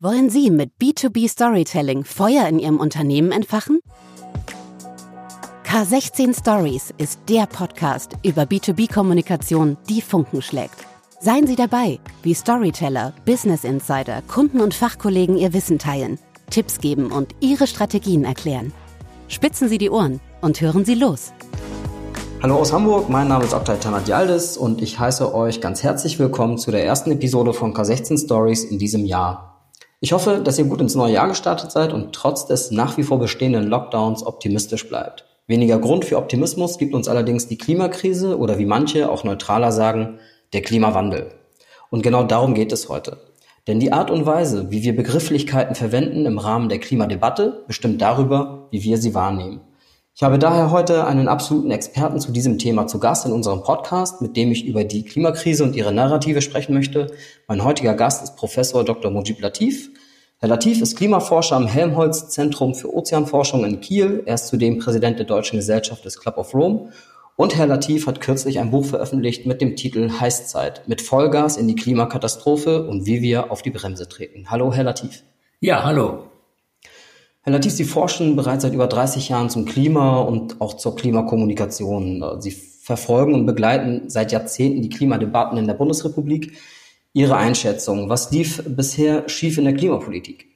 Wollen Sie mit B2B Storytelling Feuer in Ihrem Unternehmen entfachen? K16 Stories ist der Podcast über B2B-Kommunikation, die Funken schlägt. Seien Sie dabei, wie Storyteller, Business Insider, Kunden und Fachkollegen ihr Wissen teilen, Tipps geben und ihre Strategien erklären. Spitzen Sie die Ohren und hören Sie los. Hallo aus Hamburg, mein Name ist Oktay Tanadialdis und ich heiße euch ganz herzlich willkommen zu der ersten Episode von K16 Stories in diesem Jahr. Ich hoffe, dass ihr gut ins neue Jahr gestartet seid und trotz des nach wie vor bestehenden Lockdowns optimistisch bleibt. Weniger Grund für Optimismus gibt uns allerdings die Klimakrise oder wie manche auch neutraler sagen, der Klimawandel. Und genau darum geht es heute. Denn die Art und Weise, wie wir Begrifflichkeiten verwenden im Rahmen der Klimadebatte, bestimmt darüber, wie wir sie wahrnehmen. Ich habe daher heute einen absoluten Experten zu diesem Thema zu Gast in unserem Podcast, mit dem ich über die Klimakrise und ihre Narrative sprechen möchte. Mein heutiger Gast ist Professor Dr. Mujib Latif. Herr Latif ist Klimaforscher am Helmholtz Zentrum für Ozeanforschung in Kiel. Er ist zudem Präsident der Deutschen Gesellschaft des Club of Rome. Und Herr Latif hat kürzlich ein Buch veröffentlicht mit dem Titel Heißzeit, mit Vollgas in die Klimakatastrophe und wie wir auf die Bremse treten. Hallo, Herr Latif. Ja, hallo. Herr Latif, Sie forschen bereits seit über 30 Jahren zum Klima und auch zur Klimakommunikation. Sie verfolgen und begleiten seit Jahrzehnten die Klimadebatten in der Bundesrepublik. Ihre Einschätzung, was lief bisher schief in der Klimapolitik?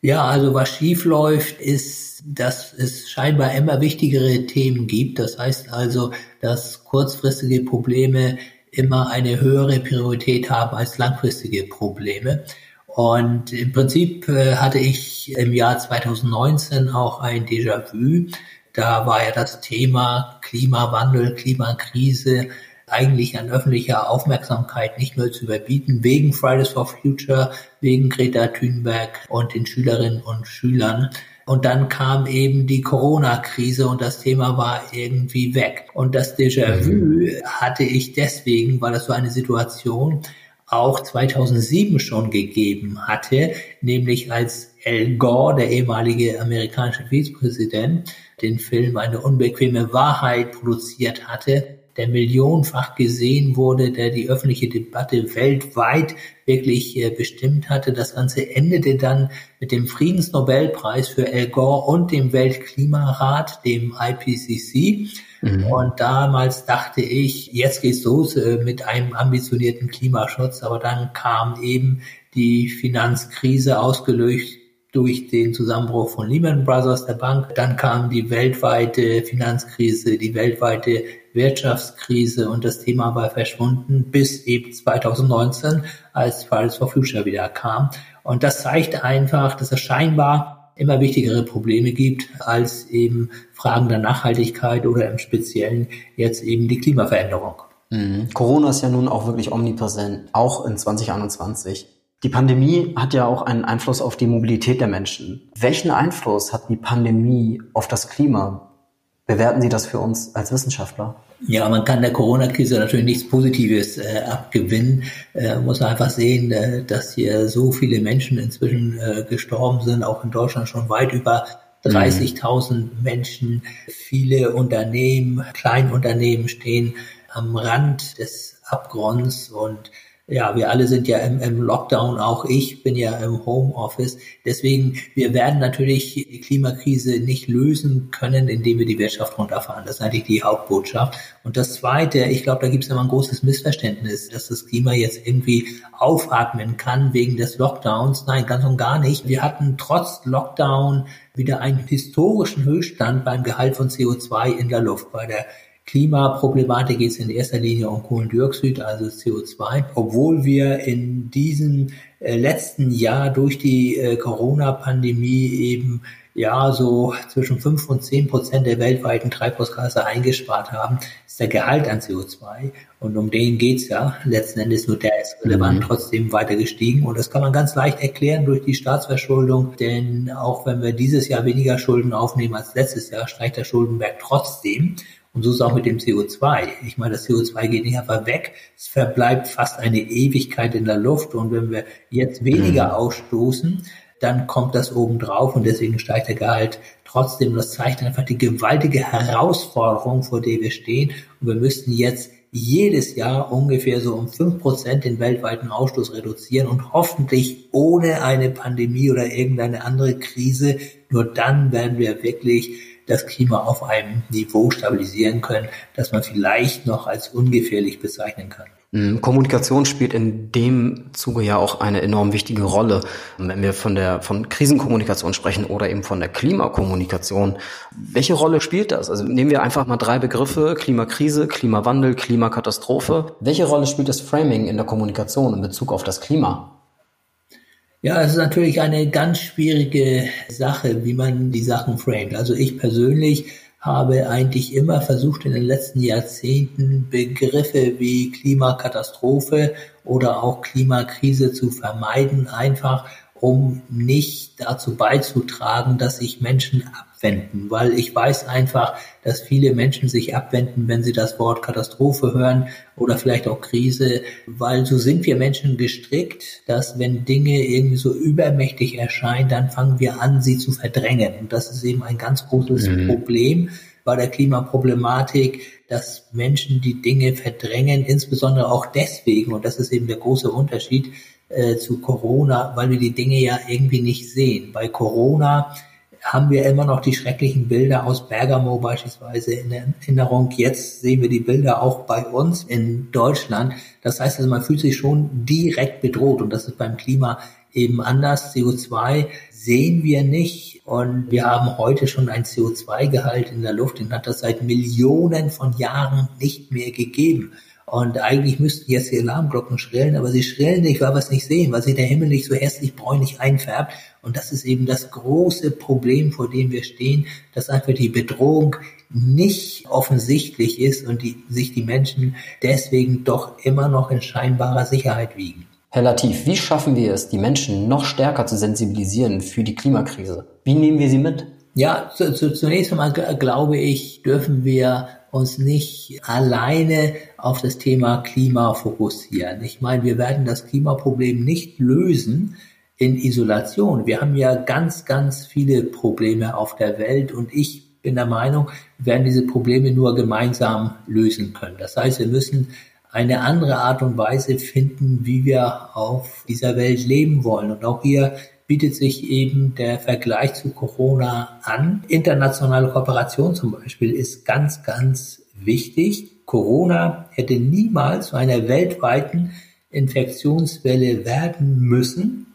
Ja, also was schief läuft, ist, dass es scheinbar immer wichtigere Themen gibt. Das heißt also, dass kurzfristige Probleme immer eine höhere Priorität haben als langfristige Probleme. Und im Prinzip äh, hatte ich im Jahr 2019 auch ein Déjà-vu. Da war ja das Thema Klimawandel, Klimakrise eigentlich an öffentlicher Aufmerksamkeit nicht mehr zu überbieten, wegen Fridays for Future, wegen Greta Thunberg und den Schülerinnen und Schülern. Und dann kam eben die Corona-Krise und das Thema war irgendwie weg. Und das Déjà-vu mhm. hatte ich deswegen, weil das so eine Situation auch 2007 schon gegeben hatte, nämlich als Al Gore, der ehemalige amerikanische Vizepräsident, den Film Eine unbequeme Wahrheit produziert hatte, der millionenfach gesehen wurde, der die öffentliche Debatte weltweit wirklich äh, bestimmt hatte. Das Ganze endete dann mit dem Friedensnobelpreis für Al Gore und dem Weltklimarat, dem IPCC. Mhm. Und damals dachte ich, jetzt geht's los äh, mit einem ambitionierten Klimaschutz. Aber dann kam eben die Finanzkrise ausgelöst durch den Zusammenbruch von Lehman Brothers, der Bank. Dann kam die weltweite Finanzkrise, die weltweite Wirtschaftskrise und das Thema war verschwunden bis eben 2019, als Fridays for Future wieder kam. Und das zeigt einfach, dass es scheinbar immer wichtigere Probleme gibt als eben Fragen der Nachhaltigkeit oder im Speziellen jetzt eben die Klimaveränderung. Mhm. Corona ist ja nun auch wirklich omnipräsent, auch in 2021. Die Pandemie hat ja auch einen Einfluss auf die Mobilität der Menschen. Welchen Einfluss hat die Pandemie auf das Klima? Bewerten Sie das für uns als Wissenschaftler? Ja, man kann der Corona-Krise natürlich nichts Positives äh, abgewinnen. Äh, muss man einfach sehen, äh, dass hier so viele Menschen inzwischen äh, gestorben sind, auch in Deutschland schon weit über 30.000 mhm. Menschen. Viele Unternehmen, Kleinunternehmen stehen am Rand des Abgrunds und ja, wir alle sind ja im, im, Lockdown, auch ich bin ja im Homeoffice. Deswegen, wir werden natürlich die Klimakrise nicht lösen können, indem wir die Wirtschaft runterfahren. Das ist eigentlich die Hauptbotschaft. Und das Zweite, ich glaube, da gibt es immer ein großes Missverständnis, dass das Klima jetzt irgendwie aufatmen kann wegen des Lockdowns. Nein, ganz und gar nicht. Wir hatten trotz Lockdown wieder einen historischen Höchststand beim Gehalt von CO2 in der Luft. Bei der Klimaproblematik geht es in erster Linie um Kohlendioxid, also CO2. Obwohl wir in diesem äh, letzten Jahr durch die äh, Corona-Pandemie eben ja so zwischen fünf und zehn Prozent der weltweiten Treibhausgase eingespart haben, ist der Gehalt an CO2 und um den geht's ja. Letzten Endes nur der ist relevant mhm. trotzdem weiter gestiegen. Und das kann man ganz leicht erklären durch die Staatsverschuldung, denn auch wenn wir dieses Jahr weniger Schulden aufnehmen als letztes Jahr, steigt der Schuldenberg trotzdem und so ist es auch mit dem CO2. Ich meine, das CO2 geht nicht einfach weg. Es verbleibt fast eine Ewigkeit in der Luft. Und wenn wir jetzt weniger mhm. ausstoßen, dann kommt das oben drauf und deswegen steigt der Gehalt trotzdem. Das zeigt einfach die gewaltige Herausforderung, vor der wir stehen. Und wir müssten jetzt jedes Jahr ungefähr so um fünf Prozent den weltweiten Ausstoß reduzieren und hoffentlich ohne eine Pandemie oder irgendeine andere Krise. Nur dann werden wir wirklich das Klima auf einem Niveau stabilisieren können, das man vielleicht noch als ungefährlich bezeichnen kann. Mm, Kommunikation spielt in dem Zuge ja auch eine enorm wichtige Rolle. Wenn wir von der von Krisenkommunikation sprechen oder eben von der Klimakommunikation, welche Rolle spielt das? Also nehmen wir einfach mal drei Begriffe: Klimakrise, Klimawandel, Klimakatastrophe. Welche Rolle spielt das Framing in der Kommunikation in Bezug auf das Klima? Ja, es ist natürlich eine ganz schwierige Sache, wie man die Sachen framet. Also ich persönlich habe eigentlich immer versucht, in den letzten Jahrzehnten Begriffe wie Klimakatastrophe oder auch Klimakrise zu vermeiden, einfach um nicht dazu beizutragen, dass sich Menschen abwenden, weil ich weiß einfach, dass viele Menschen sich abwenden, wenn sie das Wort Katastrophe hören oder vielleicht auch Krise, weil so sind wir Menschen gestrickt, dass wenn Dinge irgendwie so übermächtig erscheinen, dann fangen wir an, sie zu verdrängen. Und das ist eben ein ganz großes mhm. Problem bei der Klimaproblematik, dass Menschen die Dinge verdrängen, insbesondere auch deswegen, und das ist eben der große Unterschied, äh, zu Corona, weil wir die Dinge ja irgendwie nicht sehen. Bei Corona haben wir immer noch die schrecklichen Bilder aus Bergamo beispielsweise in Erinnerung. Jetzt sehen wir die Bilder auch bei uns in Deutschland. Das heißt also, man fühlt sich schon direkt bedroht und das ist beim Klima eben anders. CO2 sehen wir nicht und wir haben heute schon ein CO2-Gehalt in der Luft, den hat das seit Millionen von Jahren nicht mehr gegeben. Und eigentlich müssten jetzt die Alarmglocken schrillen, aber sie schrillen nicht, weil wir es nicht sehen, weil sich der Himmel nicht so hässlich bräunlich einfärbt. Und das ist eben das große Problem, vor dem wir stehen, dass einfach die Bedrohung nicht offensichtlich ist und die, sich die Menschen deswegen doch immer noch in scheinbarer Sicherheit wiegen. Herr Latif, wie schaffen wir es, die Menschen noch stärker zu sensibilisieren für die Klimakrise? Wie nehmen wir sie mit? Ja, zu, zu, zunächst einmal glaube ich, dürfen wir uns nicht alleine auf das Thema Klima fokussieren. Ich meine, wir werden das Klimaproblem nicht lösen in Isolation. Wir haben ja ganz, ganz viele Probleme auf der Welt und ich bin der Meinung, wir werden diese Probleme nur gemeinsam lösen können. Das heißt, wir müssen eine andere Art und Weise finden, wie wir auf dieser Welt leben wollen. Und auch hier bietet sich eben der Vergleich zu Corona an. Internationale Kooperation zum Beispiel ist ganz, ganz wichtig. Corona hätte niemals zu einer weltweiten Infektionswelle werden müssen,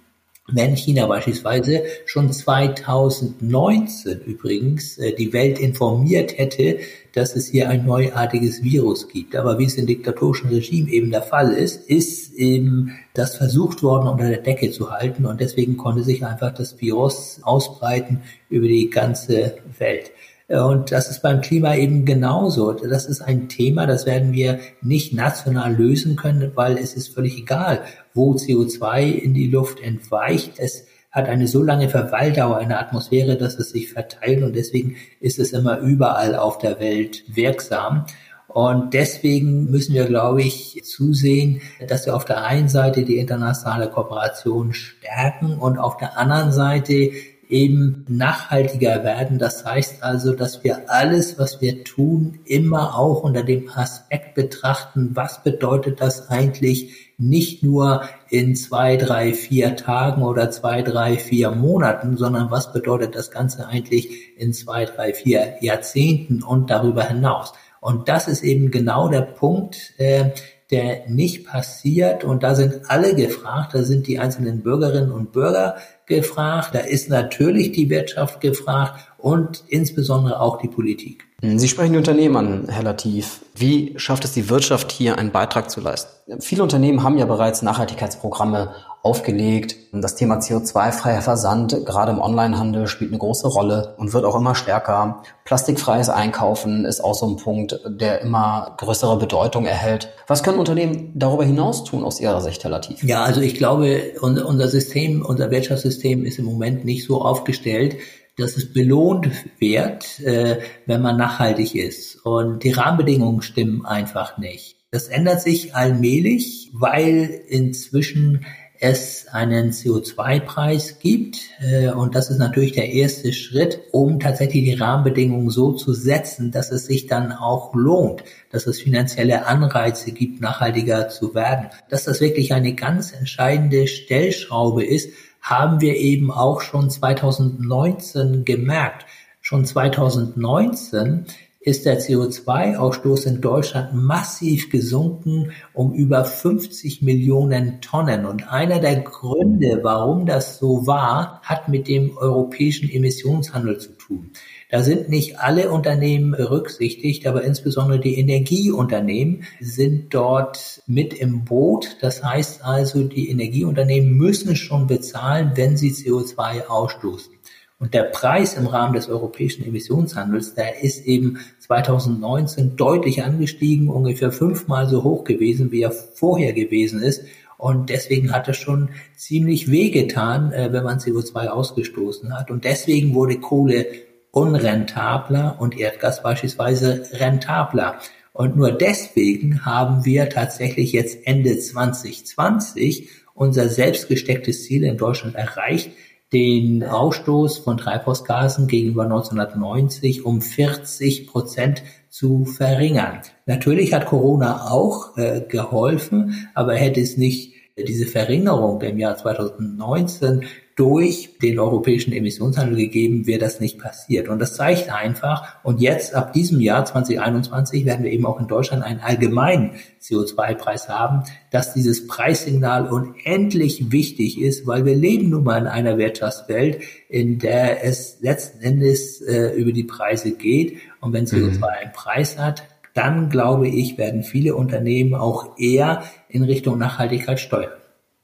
wenn China beispielsweise schon 2019 übrigens äh, die Welt informiert hätte, dass es hier ein neuartiges Virus gibt. Aber wie es in diktatorischen Regimen eben der Fall ist, ist eben das versucht worden, unter der Decke zu halten und deswegen konnte sich einfach das Virus ausbreiten über die ganze Welt. Und das ist beim Klima eben genauso. Das ist ein Thema, das werden wir nicht national lösen können, weil es ist völlig egal, wo CO2 in die Luft entweicht. Es hat eine so lange Verweildauer in der Atmosphäre, dass es sich verteilt und deswegen ist es immer überall auf der Welt wirksam. Und deswegen müssen wir, glaube ich, zusehen, dass wir auf der einen Seite die internationale Kooperation stärken und auf der anderen Seite eben nachhaltiger werden. Das heißt also, dass wir alles, was wir tun, immer auch unter dem Aspekt betrachten, was bedeutet das eigentlich nicht nur in zwei, drei, vier Tagen oder zwei, drei, vier Monaten, sondern was bedeutet das Ganze eigentlich in zwei, drei, vier Jahrzehnten und darüber hinaus. Und das ist eben genau der Punkt, äh, der nicht passiert. Und da sind alle gefragt, da sind die einzelnen Bürgerinnen und Bürger gefragt, da ist natürlich die Wirtschaft gefragt und insbesondere auch die Politik. Sie sprechen die Unternehmen an, Herr Latif. Wie schafft es die Wirtschaft hier einen Beitrag zu leisten? Viele Unternehmen haben ja bereits Nachhaltigkeitsprogramme aufgelegt. Das Thema CO2-freier Versand, gerade im Onlinehandel, spielt eine große Rolle und wird auch immer stärker. Plastikfreies Einkaufen ist auch so ein Punkt, der immer größere Bedeutung erhält. Was können Unternehmen darüber hinaus tun aus Ihrer Sicht, Herr Latif? Ja, also ich glaube, unser System, unser Wirtschaftssystem ist im Moment nicht so aufgestellt, dass es belohnt wird, äh, wenn man nachhaltig ist. Und die Rahmenbedingungen stimmen einfach nicht. Das ändert sich allmählich, weil inzwischen es einen CO2-Preis gibt. Äh, und das ist natürlich der erste Schritt, um tatsächlich die Rahmenbedingungen so zu setzen, dass es sich dann auch lohnt, dass es finanzielle Anreize gibt, nachhaltiger zu werden. Dass das wirklich eine ganz entscheidende Stellschraube ist, haben wir eben auch schon 2019 gemerkt. Schon 2019 ist der CO2-Ausstoß in Deutschland massiv gesunken um über 50 Millionen Tonnen. Und einer der Gründe, warum das so war, hat mit dem europäischen Emissionshandel zu tun. Da sind nicht alle Unternehmen berücksichtigt, aber insbesondere die Energieunternehmen sind dort mit im Boot. Das heißt also, die Energieunternehmen müssen schon bezahlen, wenn sie CO2 ausstoßen. Und der Preis im Rahmen des europäischen Emissionshandels, der ist eben 2019 deutlich angestiegen, ungefähr fünfmal so hoch gewesen, wie er vorher gewesen ist. Und deswegen hat es schon ziemlich wehgetan, äh, wenn man CO2 ausgestoßen hat. Und deswegen wurde Kohle unrentabler und Erdgas beispielsweise rentabler. Und nur deswegen haben wir tatsächlich jetzt Ende 2020 unser selbstgestecktes Ziel in Deutschland erreicht, den Ausstoß von Treibhausgasen gegenüber 1990 um 40 Prozent zu verringern. Natürlich hat Corona auch äh, geholfen, aber hätte es nicht diese Verringerung im Jahr 2019 durch den europäischen Emissionshandel gegeben, wäre das nicht passiert. Und das zeigt einfach, und jetzt ab diesem Jahr 2021 werden wir eben auch in Deutschland einen allgemeinen CO2-Preis haben, dass dieses Preissignal unendlich wichtig ist, weil wir leben nun mal in einer Wirtschaftswelt, in der es letzten Endes äh, über die Preise geht. Und wenn CO2 mhm. einen Preis hat, dann glaube ich, werden viele Unternehmen auch eher in Richtung Nachhaltigkeit steuern.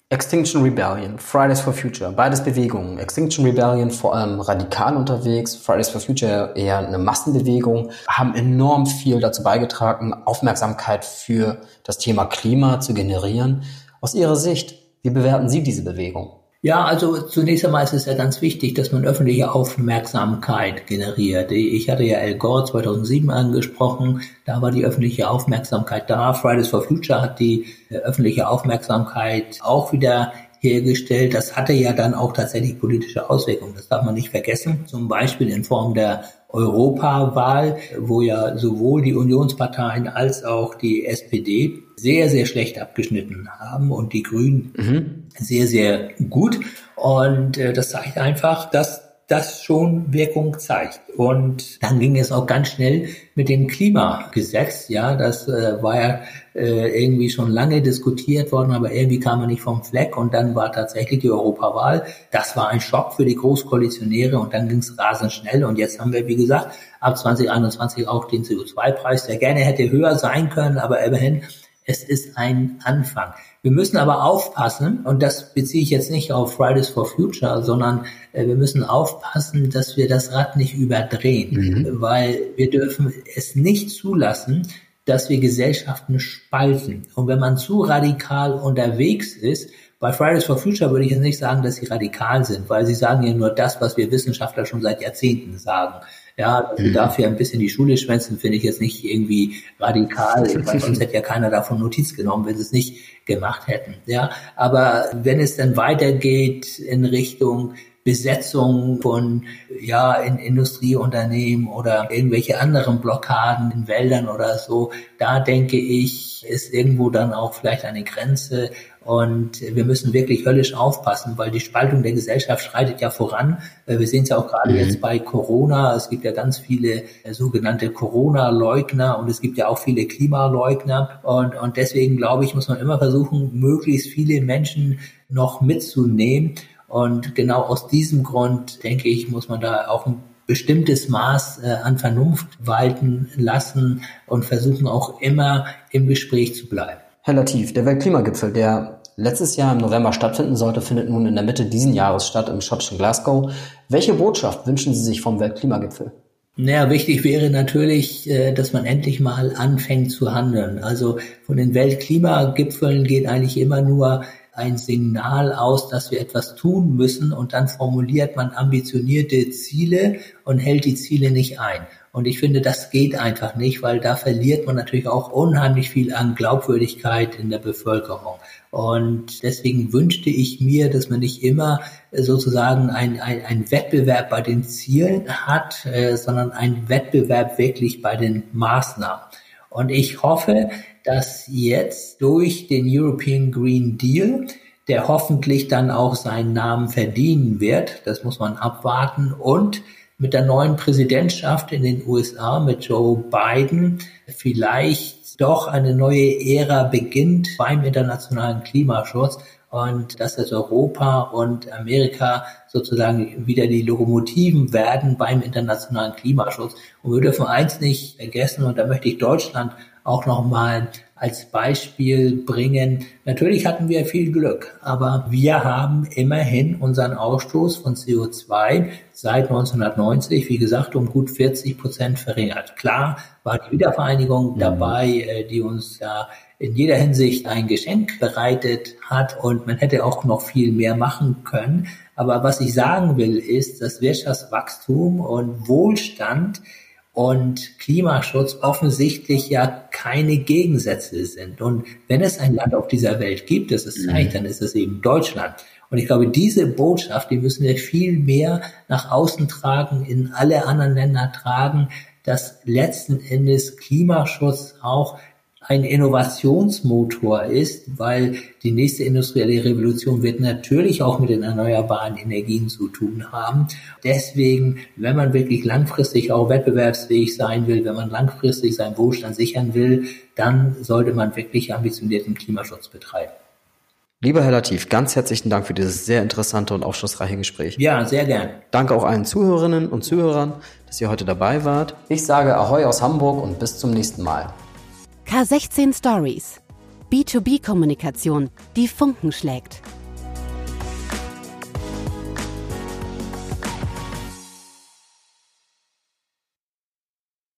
Extinction Rebellion, Fridays for Future, beides Bewegungen. Extinction Rebellion vor allem radikal unterwegs, Fridays for Future eher eine Massenbewegung, haben enorm viel dazu beigetragen, Aufmerksamkeit für das Thema Klima zu generieren. Aus Ihrer Sicht, wie bewerten Sie diese Bewegung? Ja, also zunächst einmal ist es ja ganz wichtig, dass man öffentliche Aufmerksamkeit generiert. Ich hatte ja Al Gore 2007 angesprochen, da war die öffentliche Aufmerksamkeit da. Fridays for Future hat die äh, öffentliche Aufmerksamkeit auch wieder hergestellt. Das hatte ja dann auch tatsächlich politische Auswirkungen. Das darf man nicht vergessen. Zum Beispiel in Form der Europawahl, wo ja sowohl die Unionsparteien als auch die SPD sehr, sehr schlecht abgeschnitten haben und die Grünen mhm. Sehr, sehr gut. Und äh, das zeigt einfach, dass das schon Wirkung zeigt. Und dann ging es auch ganz schnell mit dem Klimagesetz. Ja, das äh, war ja äh, irgendwie schon lange diskutiert worden, aber irgendwie kam man nicht vom Fleck. Und dann war tatsächlich die Europawahl. Das war ein Schock für die Großkoalitionäre und dann ging es rasend schnell. Und jetzt haben wir, wie gesagt, ab 2021 auch den CO2-Preis, der gerne hätte höher sein können, aber immerhin es ist ein Anfang. Wir müssen aber aufpassen, und das beziehe ich jetzt nicht auf Fridays for Future, sondern äh, wir müssen aufpassen, dass wir das Rad nicht überdrehen, mhm. weil wir dürfen es nicht zulassen, dass wir Gesellschaften spalten. Und wenn man zu radikal unterwegs ist, bei Fridays for Future würde ich jetzt nicht sagen, dass sie radikal sind, weil sie sagen ja nur das, was wir Wissenschaftler schon seit Jahrzehnten sagen. Ja, dass wir mhm. dafür ein bisschen die Schule schwänzen, finde ich jetzt nicht irgendwie radikal, weil sonst hätte ja keiner davon Notiz genommen, wenn sie es nicht gemacht hätten. Ja, aber wenn es dann weitergeht in Richtung Besetzung von ja in Industrieunternehmen oder irgendwelche anderen Blockaden in Wäldern oder so, da denke ich, ist irgendwo dann auch vielleicht eine Grenze, und wir müssen wirklich höllisch aufpassen, weil die Spaltung der Gesellschaft schreitet ja voran. Äh, wir sehen es ja auch gerade mhm. jetzt bei Corona. Es gibt ja ganz viele äh, sogenannte Corona-Leugner und es gibt ja auch viele Klimaleugner. Und, und deswegen glaube ich, muss man immer versuchen, möglichst viele Menschen noch mitzunehmen. Und genau aus diesem Grund, denke ich, muss man da auch ein bestimmtes Maß äh, an Vernunft walten lassen und versuchen auch immer im Gespräch zu bleiben. Herr Latif, der Weltklimagipfel, der letztes Jahr im November stattfinden sollte, findet nun in der Mitte diesen Jahres statt im schottischen Glasgow. Welche Botschaft wünschen Sie sich vom Weltklimagipfel? Naja, wichtig wäre natürlich, äh, dass man endlich mal anfängt zu handeln. Also von den Weltklimagipfeln geht eigentlich immer nur ein Signal aus, dass wir etwas tun müssen und dann formuliert man ambitionierte Ziele und hält die Ziele nicht ein. Und ich finde, das geht einfach nicht, weil da verliert man natürlich auch unheimlich viel an Glaubwürdigkeit in der Bevölkerung. Und deswegen wünschte ich mir, dass man nicht immer sozusagen ein, ein, Wettbewerb bei den Zielen hat, äh, sondern ein Wettbewerb wirklich bei den Maßnahmen. Und ich hoffe, dass jetzt durch den European Green Deal der hoffentlich dann auch seinen Namen verdienen wird. Das muss man abwarten. Und mit der neuen Präsidentschaft in den USA, mit Joe Biden, vielleicht doch eine neue Ära beginnt beim internationalen Klimaschutz und dass es Europa und Amerika sozusagen wieder die Lokomotiven werden beim internationalen Klimaschutz. Und wir dürfen eins nicht vergessen, und da möchte ich Deutschland auch nochmal als Beispiel bringen. Natürlich hatten wir viel Glück, aber wir haben immerhin unseren Ausstoß von CO2 seit 1990, wie gesagt, um gut 40 Prozent verringert. Klar war die Wiedervereinigung mhm. dabei, äh, die uns da in jeder Hinsicht ein Geschenk bereitet hat und man hätte auch noch viel mehr machen können. Aber was ich sagen will, ist, dass Wirtschaftswachstum und Wohlstand und Klimaschutz offensichtlich ja keine Gegensätze sind. Und wenn es ein Land auf dieser Welt gibt, das es zeigt, dann ist es eben Deutschland. Und ich glaube, diese Botschaft, die müssen wir viel mehr nach außen tragen, in alle anderen Länder tragen, dass letzten Endes Klimaschutz auch ein Innovationsmotor ist, weil die nächste industrielle Revolution wird natürlich auch mit den erneuerbaren Energien zu tun haben. Deswegen, wenn man wirklich langfristig auch wettbewerbsfähig sein will, wenn man langfristig seinen Wohlstand sichern will, dann sollte man wirklich ambitionierten Klimaschutz betreiben. Lieber Herr Latif, ganz herzlichen Dank für dieses sehr interessante und aufschlussreiche Gespräch. Ja, sehr gern. Danke auch allen Zuhörerinnen und Zuhörern, dass ihr heute dabei wart. Ich sage Ahoi aus Hamburg und bis zum nächsten Mal. K16 Stories. B2B-Kommunikation, die Funken schlägt.